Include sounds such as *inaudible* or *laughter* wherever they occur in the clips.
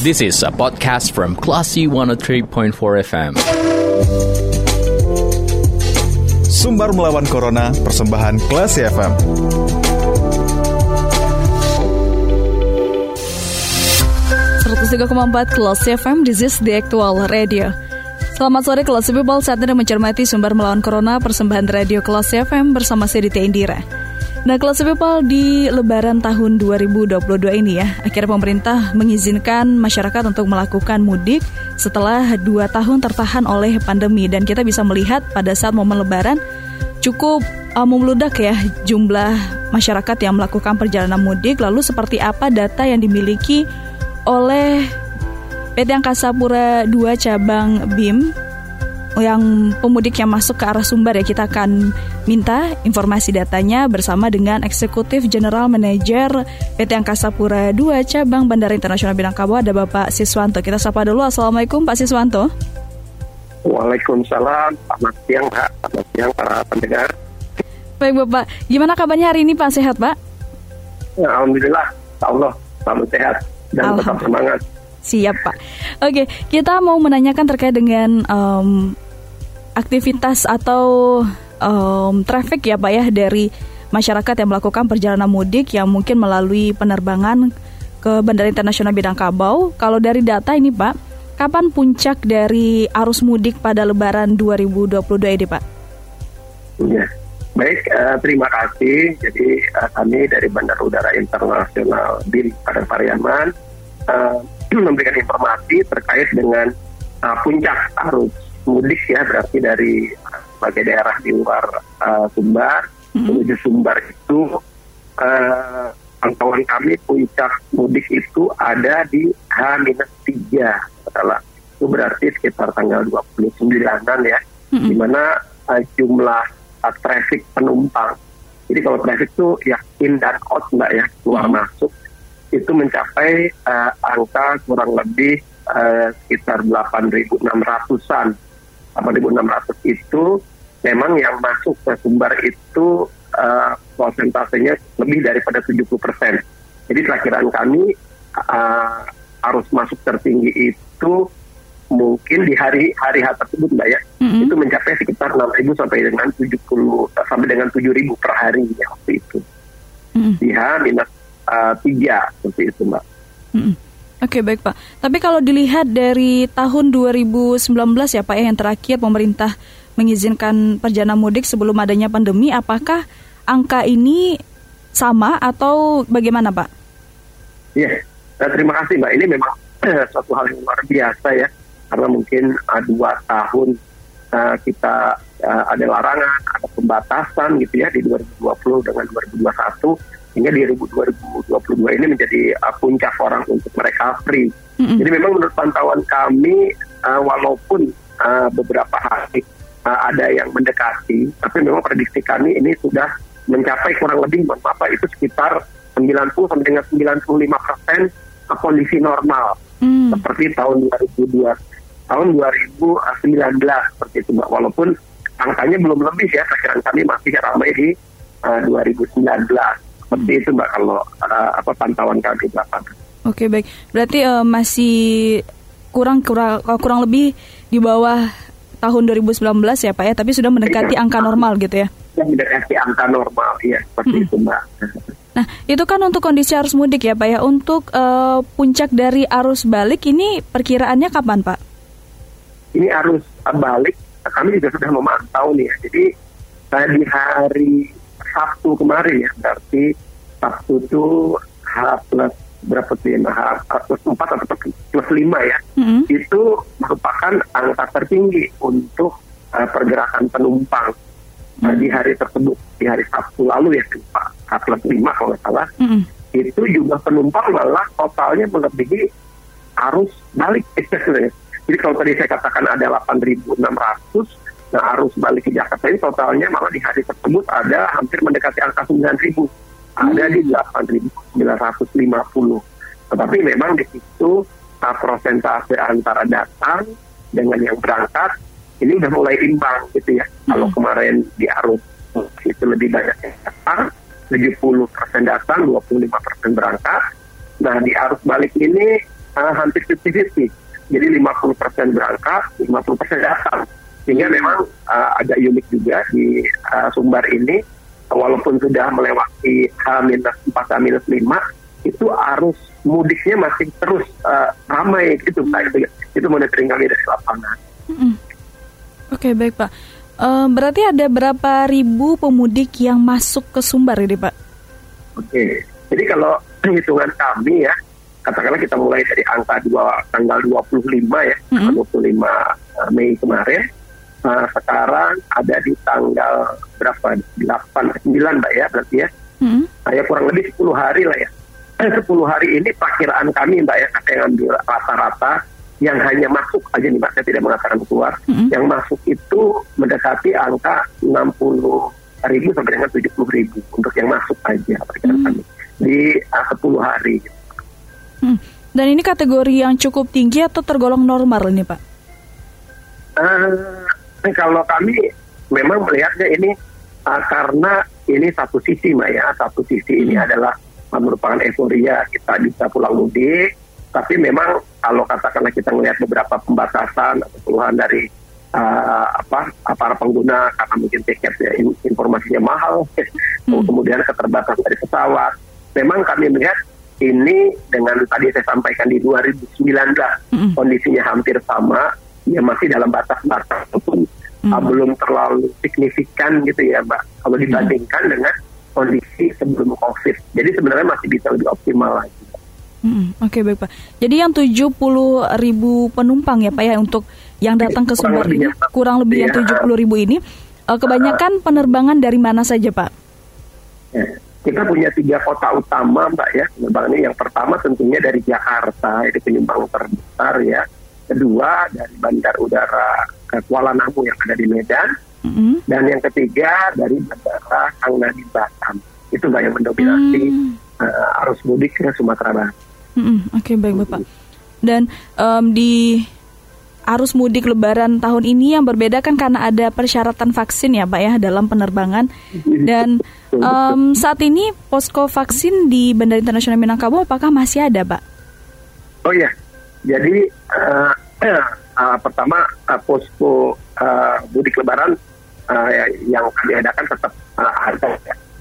This is a podcast from Classy 103.4 FM. Sumbar melawan Corona, persembahan Classy FM. empat Kelas FM, this is the actual radio. Selamat sore Kelas People, saat ini mencermati sumber melawan Corona persembahan radio Kelas FM bersama saya Dita Indira. Nah, Kelas People di lebaran tahun 2022 ini ya, akhirnya pemerintah mengizinkan masyarakat untuk melakukan mudik setelah dua tahun tertahan oleh pandemi dan kita bisa melihat pada saat momen lebaran cukup uh, memeludak ya jumlah masyarakat yang melakukan perjalanan mudik. Lalu seperti apa data yang dimiliki oleh PT Angkasa Pura II cabang BIM yang pemudik yang masuk ke arah Sumbar ya kita akan minta informasi datanya bersama dengan Eksekutif General Manager PT Angkasa Pura II cabang Bandara Internasional Minangkabau ada Bapak Siswanto. Kita sapa dulu. Assalamualaikum Pak Siswanto. Waalaikumsalam. Selamat siang Pak. Selamat siang para pendengar. Baik Bapak, gimana kabarnya hari ini Pak? Sehat Pak? Ya, Alhamdulillah, Allah selalu sehat dan tetap semangat. Siap Pak. Oke, kita mau menanyakan terkait dengan um, aktivitas atau um, traffic ya Pak ya dari masyarakat yang melakukan perjalanan mudik yang mungkin melalui penerbangan ke Bandara Internasional Bidang Kabau. Kalau dari data ini Pak, kapan puncak dari arus mudik pada Lebaran 2022 ini Pak? Ya, baik. Uh, terima kasih. Jadi uh, kami dari Bandara Udara Internasional BIM pada Pariaman uh, *clears throat* memberikan informasi terkait dengan uh, puncak arus mudik ya berarti dari berbagai daerah di luar uh, Sumbar mm-hmm. menuju Sumbar itu uh, pantauan kami puncak mudik itu ada di H-3 salah itu berarti sekitar tanggal 29-an ya mm-hmm. di mana uh, jumlah uh, traffic penumpang jadi kalau traffic itu ya in dan out mbak ya keluar mm-hmm. masuk itu mencapai uh, angka kurang lebih uh, sekitar 8.600-an. 8.600 itu memang yang masuk ke Sumbar itu uh, persentasenya lebih daripada 70 persen. Jadi perakiraan kami uh, arus masuk tertinggi itu mungkin di hari hari H tersebut mbak ya mm-hmm. itu mencapai sekitar 6.000 sampai dengan 70 sampai dengan 7.000 per hari ya waktu itu. Mm-hmm. Di H minus uh, tiga seperti itu mbak. Hmm. Oke okay, baik Pak. Tapi kalau dilihat dari tahun 2019 ya Pak ya yang terakhir pemerintah mengizinkan perjalanan mudik sebelum adanya pandemi, apakah angka ini sama atau bagaimana Pak? Iya, yeah. terima kasih Mbak. Ini memang *clears throat* suatu hal yang luar biasa ya, karena mungkin uh, dua tahun uh, kita uh, ada larangan, ada pembatasan gitu ya di 2020 dengan 2021 sehingga di 2022 ini menjadi uh, puncak orang untuk mereka free. Mm-hmm. Jadi memang menurut pantauan kami uh, walaupun uh, beberapa hari uh, ada yang mendekati, tapi memang prediksi kami ini sudah mencapai kurang lebih apa itu sekitar 90 sampai dengan 95 persen kondisi normal mm. seperti tahun 2002 tahun 2019 seperti itu mbak walaupun angkanya belum lebih ya perkiraan kami masih ramai di uh, 2019 seperti itu mbak kalau uh, apa pantauan kami mbak. Oke baik, berarti uh, masih kurang kurang kurang lebih di bawah tahun 2019 ya pak ya, tapi sudah mendekati ya, angka normal gitu ya? Sudah mendekati angka normal, ya seperti hmm. itu mbak. *laughs* Nah, itu kan untuk kondisi arus mudik ya Pak ya. Untuk uh, puncak dari arus balik ini perkiraannya kapan Pak? Ini arus balik kami juga sudah memantau nih ya. Jadi uh, di hari Sabtu kemarin ya, berarti Sabtu itu H plus berapa tuh ya, H plus 4 atau plus 5 ya, mm-hmm. itu merupakan angka tertinggi untuk uh, pergerakan penumpang mm-hmm. di hari tersebut, di hari Sabtu lalu ya, Pak, H plus 5 kalau nggak salah, mm-hmm. itu jumlah penumpang malah totalnya melebihi arus balik. *laughs* Jadi kalau tadi saya katakan ada 8.600, Nah arus balik ke Jakarta ini totalnya malah di hari tersebut ada hampir mendekati angka 9 ribu. Ada di 8.950. Tetapi memang di situ uh, prosentase antara datang dengan yang berangkat ini udah mulai imbang gitu ya. Hmm. Kalau kemarin di arus itu lebih banyak yang datang, 70 persen datang, 25 persen berangkat. Nah di arus balik ini uh, hampir 50-50. Jadi 50% berangkat, 50% datang. Sehingga memang uh, agak unik juga di uh, Sumbar ini, walaupun sudah melewati H-4, H-5, itu arus mudiknya masih terus uh, ramai gitu Pak. Itu, itu monitoring kami dari lapangan. Mm -mm. Oke, okay, baik Pak. Uh, berarti ada berapa ribu pemudik yang masuk ke Sumbar ini Pak? Oke, okay. jadi kalau *clears throat* hitungan kami ya, katakanlah kita mulai dari angka dua, tanggal 25 ya, mm -hmm. 25 Mei kemarin, uh, sekarang ada di tanggal berapa? 8, 9 Mbak ya berarti ya. Mm -hmm. Nah, ya kurang lebih 10 hari lah ya. *clears throat* Eh, 10 hari ini perkiraan kami Mbak ya, saya ngambil rata-rata yang hanya masuk aja nih Mbak, saya tidak mengatakan keluar, mm -hmm. yang masuk itu mendekati angka 60 ribu sampai dengan 70 ribu untuk yang masuk aja perkiraan mm -hmm. kami di uh, 10 hari. Hmm. Dan ini kategori yang cukup tinggi atau tergolong normal ini Pak? Uh, kalau kami memang melihatnya ini uh, karena ini satu sisi Mbak ya, satu sisi hmm. ini adalah merupakan euforia kita bisa pulang mudik, tapi memang kalau katakanlah kita melihat beberapa pembatasan atau keluhan dari uh, apa para pengguna karena mungkin tiketnya informasinya mahal, *laughs* hmm. kemudian keterbatasan dari pesawat, memang kami melihat ini dengan tadi saya sampaikan di 2019 mm. kondisinya hampir sama, ya masih dalam batas-batas pun mm. uh, belum terlalu signifikan gitu ya, Mbak. Kalau dibandingkan mm. dengan kondisi sebelum COVID. Jadi sebenarnya masih bisa lebih optimal lagi. Hmm, Oke okay, baik Pak. Jadi yang 70 ribu penumpang ya Pak ya untuk yang datang ke Sumbar ini kurang lebih ya. yang 70 ribu ini uh, kebanyakan penerbangan dari mana saja Pak? Ya kita punya tiga kota utama mbak ya penerbangan ini yang pertama tentunya dari Jakarta itu penyumbang terbesar ya kedua dari bandar udara Kuala Namu yang ada di Medan mm-hmm. dan yang ketiga dari bandara Kang Nadi Batam itu mbak yang mendominasi mm. uh, arus mudik ke Sumatera Barat. Mm-hmm. Oke okay, baik bapak dan um, di arus mudik lebaran tahun ini yang berbeda kan karena ada persyaratan vaksin ya Pak ya dalam penerbangan dan um, saat ini posko vaksin di Bandara Internasional Minangkabau apakah masih ada Pak? Oh ya, jadi uh, uh, *clears throat* pertama uh, posko uh, mudik lebaran uh, yang kami adakan tetap uh, ada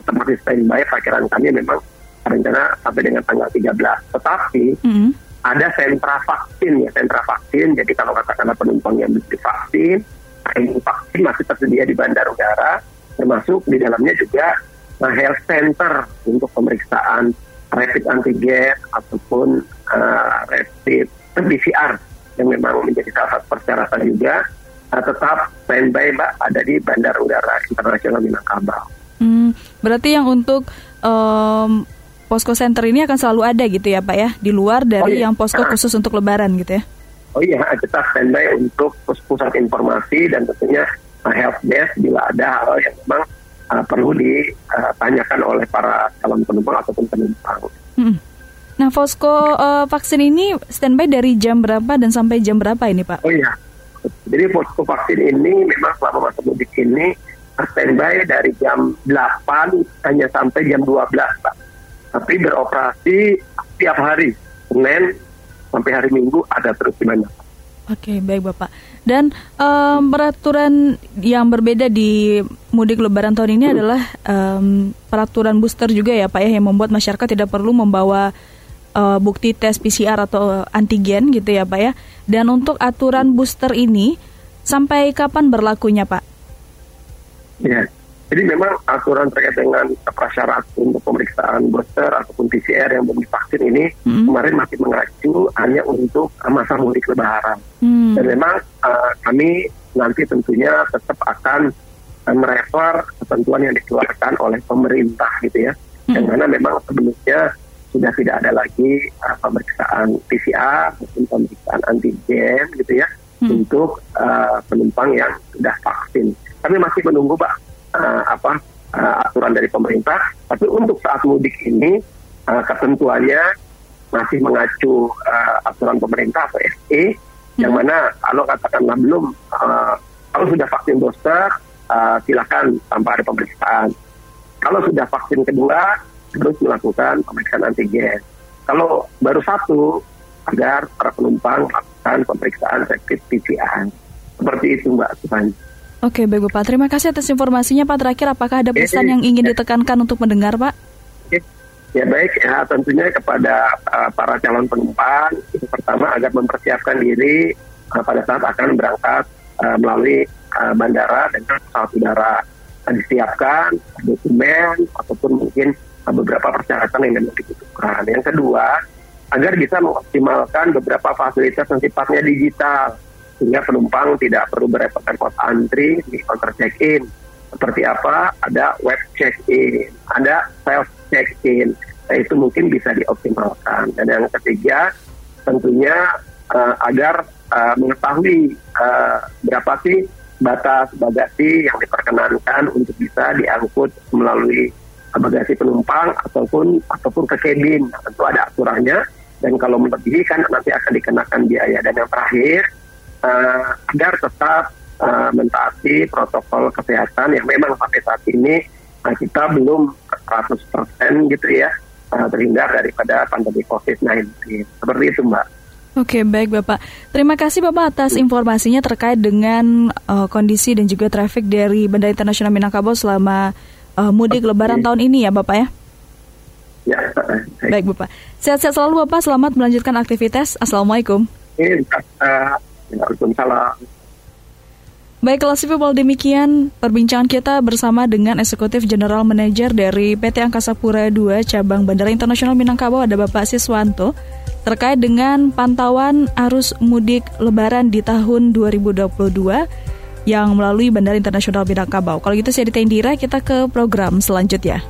tetap masih standby. Perkiraan kami memang rencana sampai dengan tanggal 13 tetapi mm -hmm ada sentra vaksin ya sentra vaksin. Jadi kalau katakanlah penumpang yang belum divaksin vaksin masih tersedia di bandar udara. Termasuk di dalamnya juga nah, health center untuk pemeriksaan rapid antigen ataupun uh, rapid PCR yang memang menjadi salah satu persyaratan juga uh, tetap standby mbak ada di bandar udara internasional Minangkabau. Hmm, berarti yang untuk um, posko center ini akan selalu ada gitu ya Pak ya, di luar dari oh, iya. yang posko khusus untuk lebaran gitu ya? Oh iya, kita standby untuk pusat informasi dan tentunya uh, help desk bila ada hal yang memang uh, perlu ditanyakan oleh para calon penumpang ataupun penumpang. Hmm. Nah, posko uh, vaksin ini standby dari jam berapa dan sampai jam berapa ini Pak? Oh iya, jadi posko vaksin ini memang selama masa mudik ini standby dari jam 8 hanya sampai jam 12 Pak tapi beroperasi tiap hari Senin sampai hari Minggu ada terus di mana. Oke, baik Bapak. Dan um, peraturan yang berbeda di mudik Lebaran tahun ini adalah um, peraturan booster juga ya Pak ya yang membuat masyarakat tidak perlu membawa uh, bukti tes PCR atau antigen gitu ya Pak ya. Dan untuk aturan booster ini sampai kapan berlakunya Pak? Ya, jadi memang aturan terkait dengan prasyarat untuk pemeriksaan booster ataupun PCR yang belum divaksin ini hmm. kemarin masih mengacu hanya untuk masa mudik lebaran. Hmm. Dan memang uh, kami nanti tentunya tetap akan uh, merefer ketentuan yang dikeluarkan oleh pemerintah gitu ya. Hmm. Yang mana memang sebelumnya sudah tidak ada lagi uh, pemeriksaan PCR maupun pemeriksaan antigen gitu ya hmm. untuk uh, penumpang yang sudah vaksin. Kami masih menunggu Pak uh, apa uh, aturan dari pemerintah. Tapi untuk saat mudik ini uh, ketentuannya masih mengacu uh, aturan pemerintah atau SE, hmm. yang mana kalau katakanlah belum uh, kalau sudah vaksin booster uh, silakan tanpa ada pemeriksaan. Kalau sudah vaksin kedua terus melakukan pemeriksaan antigen. Kalau baru satu agar para penumpang melakukan pemeriksaan rapid PCR. Seperti itu Mbak Supan. Oke, baik Bapak. Terima kasih atas informasinya Pak. Terakhir, apakah ada pesan yang ingin ditekankan untuk mendengar Pak? Ya baik, ya tentunya kepada uh, para calon penumpang, itu pertama agar mempersiapkan diri uh, pada saat akan berangkat uh, melalui uh, bandara dengan pesawat udara. Disiapkan dokumen ataupun mungkin beberapa persyaratan yang memang dibutuhkan. Yang kedua, agar bisa mengoptimalkan beberapa fasilitas yang sifatnya digital sehingga penumpang tidak perlu berepot-repot antri di counter check-in. Seperti apa? Ada web check-in, ada self check-in. Nah, itu mungkin bisa dioptimalkan. Dan yang ketiga, tentunya uh, agar uh, mengetahui uh, berapa sih batas bagasi yang diperkenankan untuk bisa diangkut melalui bagasi penumpang ataupun ataupun ke cabin. Nah, tentu ada aturannya dan kalau melebihi kan nanti akan dikenakan biaya. Dan yang terakhir, uh, agar tetap uh, mentaati protokol kesehatan yang memang sampai saat ini uh, kita belum 100% gitu ya uh, terhindar daripada pandemi COVID-19. Seperti itu Mbak. Oke, baik Bapak. Terima kasih Bapak atas informasinya terkait dengan uh, kondisi dan juga traffic dari Bandara Internasional Minangkabau selama uh, mudik. Lebaran tahun ini ya Bapak ya. Ya, baik. baik Bapak. Sehat-sehat selalu Bapak, selamat melanjutkan aktivitas. Assalamualaikum. Waalaikumsalam. Baik, kelas people demikian perbincangan kita bersama dengan Eksekutif General Manager dari PT Angkasa Pura II Cabang Bandara Internasional Minangkabau ada Bapak Siswanto terkait dengan pantauan arus mudik lebaran di tahun 2022 yang melalui Bandara Internasional Minangkabau. Kalau gitu saya Indira, kita ke program selanjutnya.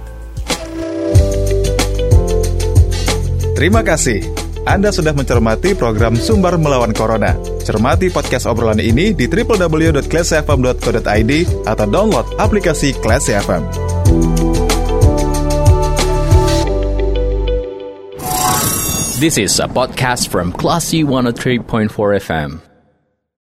Terima kasih. Anda sudah mencermati program Sumber Melawan Corona. Cermati podcast obrolan ini di www.classfm.co.id atau download aplikasi Class FM. This is a podcast from Classy 103.4 FM.